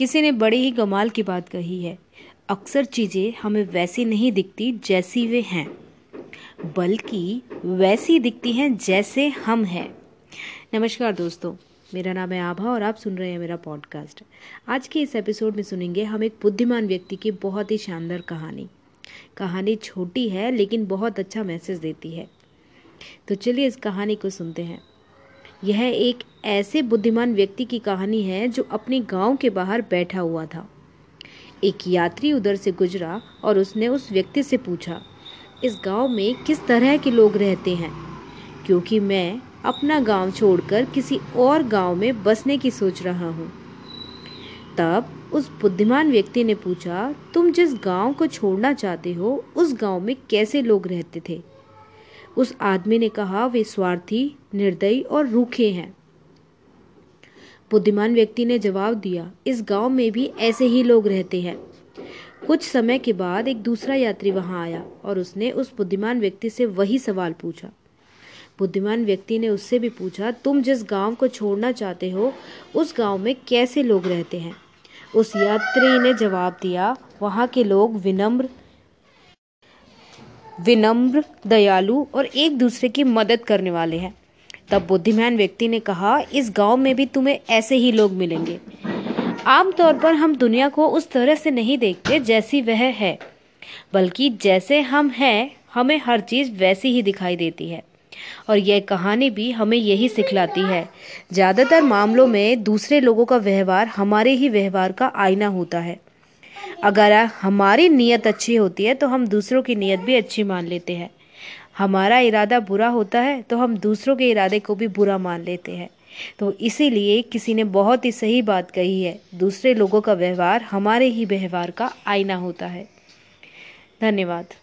किसी ने बड़ी ही कमाल की बात कही है। अक्सर चीज़ें हमें वैसी नहीं दिखती जैसी वे हैं, बल्कि वैसी दिखती हैं जैसे हम हैं। नमस्कार दोस्तों, मेरा नाम है आभा और आप सुन रहे हैं मेरा पॉडकास्ट आज के इस एपिसोड में सुनेंगे हम एक बुद्धिमान व्यक्ति की बहुत ही शानदार कहानी। कहानी छोटी है, लेकिन बहुत अच्छा मैसेज देती है। तो चलिए इस कहानी को सुनते हैं। यह एक ऐसे बुद्धिमान व्यक्ति की कहानी है जो अपने गाँव के बाहर बैठा हुआ था। एक यात्री उधर से गुजरा और उसने उस व्यक्ति से पूछा, इस गाँव में किस तरह के लोग रहते हैं? क्योंकि मैं अपना गाँव छोड़कर किसी और गाँव में बसने की सोच रहा हूँ। तब उस बुद्धिमान व्यक्ति ने पूछा, तुम जिस गाँव को छोड़ना चाहते हो, उस गाँव में कैसे लोग रहते थे? उस आदमी ने कहा, वे स्वार्थी, निर्दयी और रूखे हैं। बुद्धिमान व्यक्ति ने जवाब दिया, इस गाँव में भी ऐसे ही लोग रहते हैं। कुछ समय के बाद एक दूसरा यात्री वहाँ आया और उसने उस बुद्धिमान व्यक्ति से वही सवाल पूछा। बुद्धिमान व्यक्ति ने उससे भी पूछा, तुम जिस गाँव को छोड़ना चाहते हो, उस गाँव में कैसे लोग रहते हैं? उस यात्री ने जवाब दिया, वहाँ के लोग विनम्र विनम्र, दयालु और एक दूसरे की मदद करने वाले हैं। तब बुद्धिमान व्यक्ति ने कहा, इस गाँव में भी तुम्हें ऐसे ही लोग मिलेंगे। आमतौर पर हम दुनिया को उस तरह से नहीं देखते जैसी वह है, बल्कि जैसे हम हैं, हमें हर चीज़ वैसी ही दिखाई देती है। और यह कहानी भी हमें यही सिखलाती है, ज़्यादातर मामलों में दूसरे लोगों का व्यवहार हमारे ही व्यवहार का आईना होता है। अगर हमारी नीयत अच्छी होती है तो हम दूसरों की नीयत भी अच्छी मान लेते हैं। हमारा इरादा बुरा होता है तो हम दूसरों के इरादे को भी बुरा मान लेते हैं। तो इसीलिए किसी ने बहुत ही सही बात कही है, दूसरे लोगों का व्यवहार हमारे ही व्यवहार का आईना होता है। धन्यवाद।